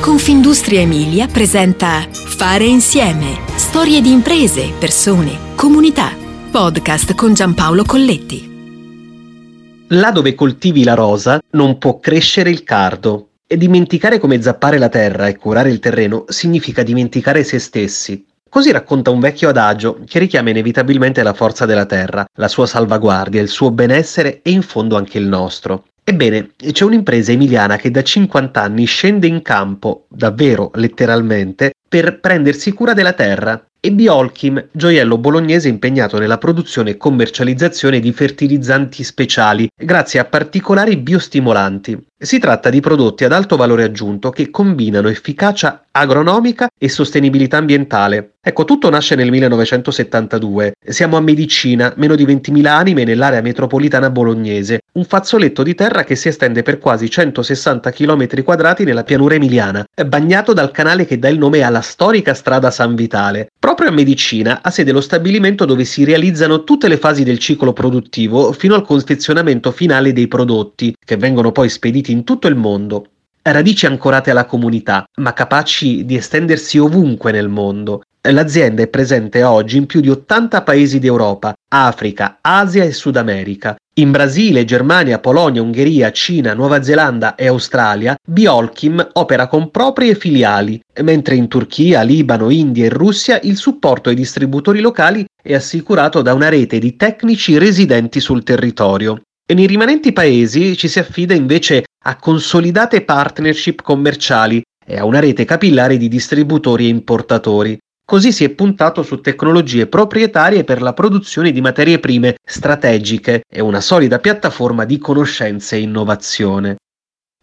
Confindustria Emilia presenta Fare insieme. Storie di imprese, persone, comunità. Podcast con Giampaolo Colletti. Là dove coltivi la rosa non può crescere il cardo. E dimenticare come zappare la terra e curare il terreno significa dimenticare se stessi. Così racconta un vecchio adagio che richiama inevitabilmente la forza della terra, la sua salvaguardia, il suo benessere e in fondo anche il nostro. Ebbene, c'è un'impresa emiliana che da 50 anni scende in campo, davvero letteralmente, per prendersi cura della terra. E Biolchim, gioiello bolognese impegnato nella produzione e commercializzazione di fertilizzanti speciali, grazie a particolari biostimolanti. Si tratta di prodotti ad alto valore aggiunto che combinano efficacia agronomica e sostenibilità ambientale. Ecco, tutto nasce nel 1972. Siamo a Medicina, meno di 20.000 anime nell'area metropolitana bolognese, un fazzoletto di terra che si estende per quasi 160 km quadrati nella pianura emiliana, bagnato dal canale che dà il nome alla storica strada San Vitale. Proprio a Medicina ha sede lo stabilimento dove si realizzano tutte le fasi del ciclo produttivo fino al confezionamento finale dei prodotti, che vengono poi spediti in tutto il mondo. Radici ancorate alla comunità, ma capaci di estendersi ovunque nel mondo. L'azienda è presente oggi in più di 80 paesi d'Europa, Africa, Asia e Sud America. In Brasile, Germania, Polonia, Ungheria, Cina, Nuova Zelanda e Australia, Biolchim opera con proprie filiali, mentre in Turchia, Libano, India e Russia il supporto ai distributori locali è assicurato da una rete di tecnici residenti sul territorio. E nei rimanenti paesi ci si affida invece a consolidate partnership commerciali e a una rete capillare di distributori e importatori. Così si è puntato su tecnologie proprietarie per la produzione di materie prime strategiche e una solida piattaforma di conoscenze e innovazione.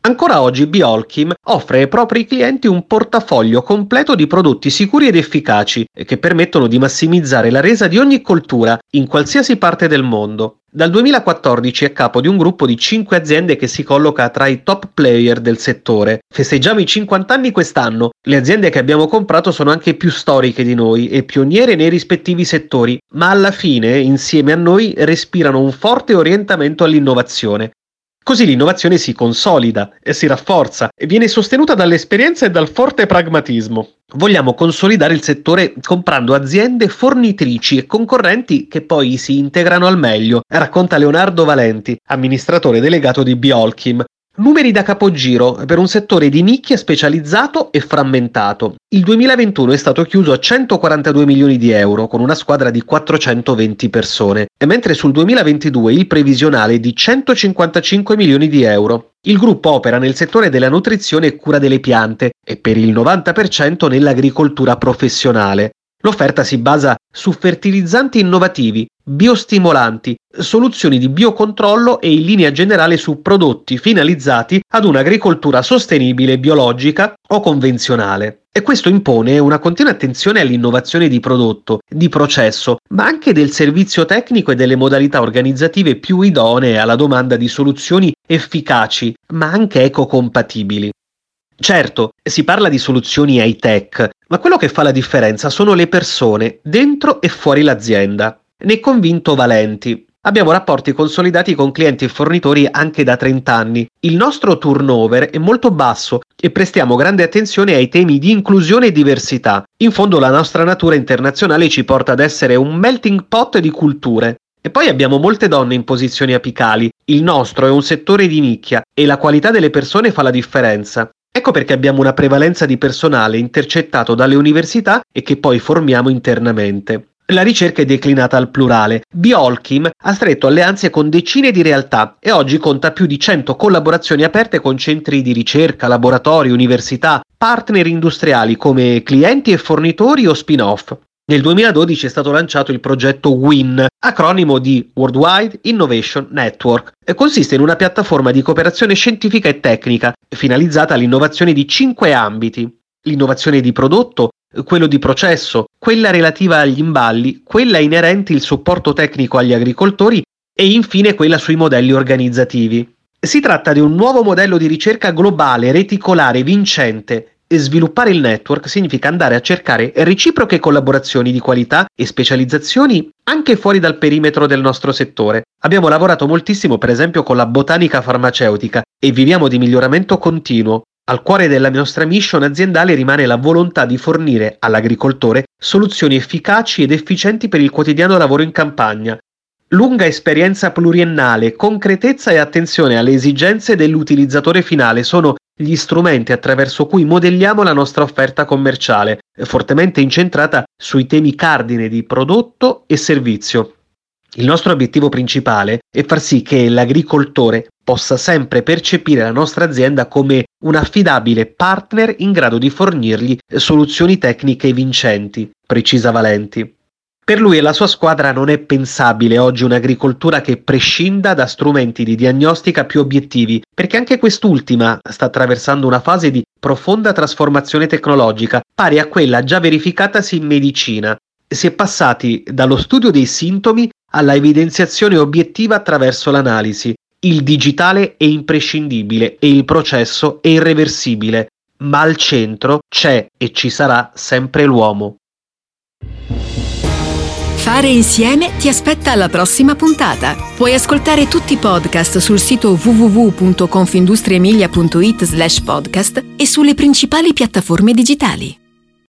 Ancora oggi Biolchim offre ai propri clienti un portafoglio completo di prodotti sicuri ed efficaci che permettono di massimizzare la resa di ogni coltura in qualsiasi parte del mondo. Dal 2014 è capo di un gruppo di 5 aziende che si colloca tra i top player del settore. Festeggiamo i 50 anni quest'anno. Le aziende che abbiamo comprato sono anche più storiche di noi e pioniere nei rispettivi settori, ma alla fine, insieme a noi, respirano un forte orientamento all'innovazione. Così l'innovazione si consolida e si rafforza e viene sostenuta dall'esperienza e dal forte pragmatismo. Vogliamo consolidare il settore comprando aziende fornitrici e concorrenti che poi si integrano al meglio, racconta Leonardo Valenti, amministratore delegato di Biolchim, Numeri da capogiro per un settore di nicchia specializzato e frammentato. Il 2021 è stato chiuso a 142 milioni di euro con una squadra di 420 persone, mentre sul 2022 il previsionale è di 155 milioni di euro. Il gruppo opera nel settore della nutrizione e cura delle piante e per il 90% nell'agricoltura professionale. L'offerta si basa su fertilizzanti innovativi, biostimolanti, soluzioni di biocontrollo e in linea generale su prodotti finalizzati ad un'agricoltura sostenibile, biologica o convenzionale. E questo impone una continua attenzione all'innovazione di prodotto, di processo, ma anche del servizio tecnico e delle modalità organizzative più idonee alla domanda di soluzioni efficaci, ma anche ecocompatibili. Certo, si parla di soluzioni high tech, ma quello che fa la differenza sono le persone dentro e fuori l'azienda. Ne convinto Valenti. Abbiamo rapporti consolidati con clienti e fornitori anche da 30 anni. Il nostro turnover è molto basso e prestiamo grande attenzione ai temi di inclusione e diversità. In fondo la nostra natura internazionale ci porta ad essere un melting pot di culture. E poi abbiamo molte donne in posizioni apicali. Il nostro è un settore di nicchia e la qualità delle persone fa la differenza. Ecco perché abbiamo una prevalenza di personale intercettato dalle università e che poi formiamo internamente. La ricerca è declinata al plurale. Biolchim ha stretto alleanze con decine di realtà e oggi conta più di 100 collaborazioni aperte con centri di ricerca, laboratori, università, partner industriali come clienti e fornitori o spin-off. Nel 2012 è stato lanciato il progetto WIN, acronimo di Worldwide Innovation Network, e consiste in una piattaforma di cooperazione scientifica e tecnica finalizzata all'innovazione di cinque ambiti. L'innovazione di prodotto, quello di processo, quella relativa agli imballi, quella inerente il supporto tecnico agli agricoltori e infine quella sui modelli organizzativi. Si tratta di un nuovo modello di ricerca globale, reticolare, vincente, e sviluppare il network significa andare a cercare reciproche collaborazioni di qualità e specializzazioni anche fuori dal perimetro del nostro settore. Abbiamo lavorato moltissimo per esempio con la botanica farmaceutica e viviamo di miglioramento continuo. Al cuore della nostra mission aziendale rimane la volontà di fornire all'agricoltore soluzioni efficaci ed efficienti per il quotidiano lavoro in campagna. Lunga esperienza pluriennale, concretezza e attenzione alle esigenze dell'utilizzatore finale sono gli strumenti attraverso cui modelliamo la nostra offerta commerciale, fortemente incentrata sui temi cardine di prodotto e servizio. Il nostro obiettivo principale è far sì che l'agricoltore possa sempre percepire la nostra azienda come un affidabile partner in grado di fornirgli soluzioni tecniche vincenti, precisa Valenti. Per lui e la sua squadra non è pensabile oggi un'agricoltura che prescinda da strumenti di diagnostica più obiettivi, perché anche quest'ultima sta attraversando una fase di profonda trasformazione tecnologica, pari a quella già verificatasi in medicina. Si è passati dallo studio dei sintomi alla evidenziazione obiettiva attraverso l'analisi, il digitale è imprescindibile e il processo è irreversibile, ma al centro c'è e ci sarà sempre l'uomo. Fare insieme ti aspetta alla prossima puntata. Puoi ascoltare tutti i podcast sul sito www.confindustriemilia.it slash podcast e sulle principali piattaforme digitali.